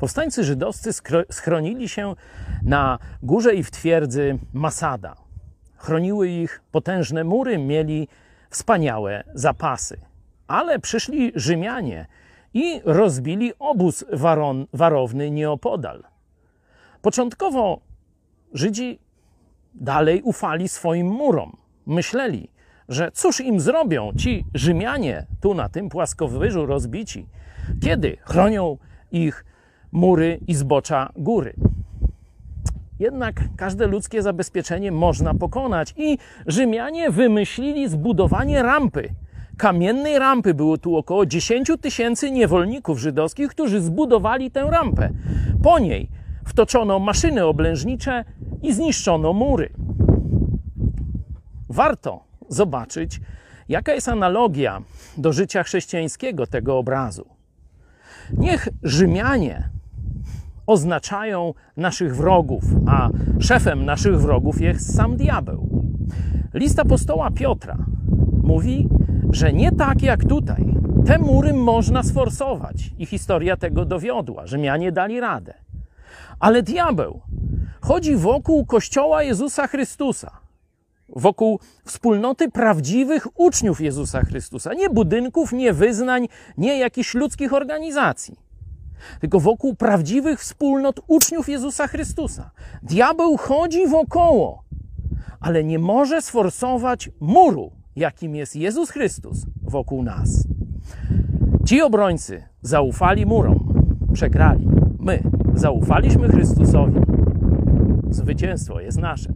Powstańcy żydowscy schronili się na górze i w twierdzy Masada. Chroniły ich potężne mury, mieli wspaniałe zapasy. Ale przyszli Rzymianie i rozbili obóz waron, warowny nieopodal. Początkowo Żydzi dalej ufali swoim murom. Myśleli, że cóż im zrobią ci Rzymianie tu na tym płaskowyżu rozbici, kiedy chronią ich mury i zbocza góry. Jednak każde ludzkie zabezpieczenie można pokonać i Rzymianie wymyślili zbudowanie rampy. Kamiennej rampy było tu około 10 tysięcy niewolników żydowskich, którzy zbudowali tę rampę. Po niej wtoczono maszyny oblężnicze i zniszczono mury. Warto zobaczyć, jaka jest analogia do życia chrześcijańskiego tego obrazu. Niech Rzymianie oznaczają naszych wrogów, a szefem naszych wrogów jest sam diabeł. List apostoła Piotra mówi, że nie tak jak tutaj. Te mury można sforsować i historia tego dowiodła. Rzymianie dali radę. Ale diabeł chodzi wokół kościoła Jezusa Chrystusa, wokół wspólnoty prawdziwych uczniów Jezusa Chrystusa, nie budynków, nie wyznań, nie jakichś ludzkich organizacji, tylko wokół prawdziwych wspólnot uczniów Jezusa Chrystusa. Diabeł chodzi wokoło, ale nie może sforsować muru, jakim jest Jezus Chrystus wokół nas. Ci obrońcy zaufali murom, przegrali. My zaufaliśmy Chrystusowi. Zwycięstwo jest nasze.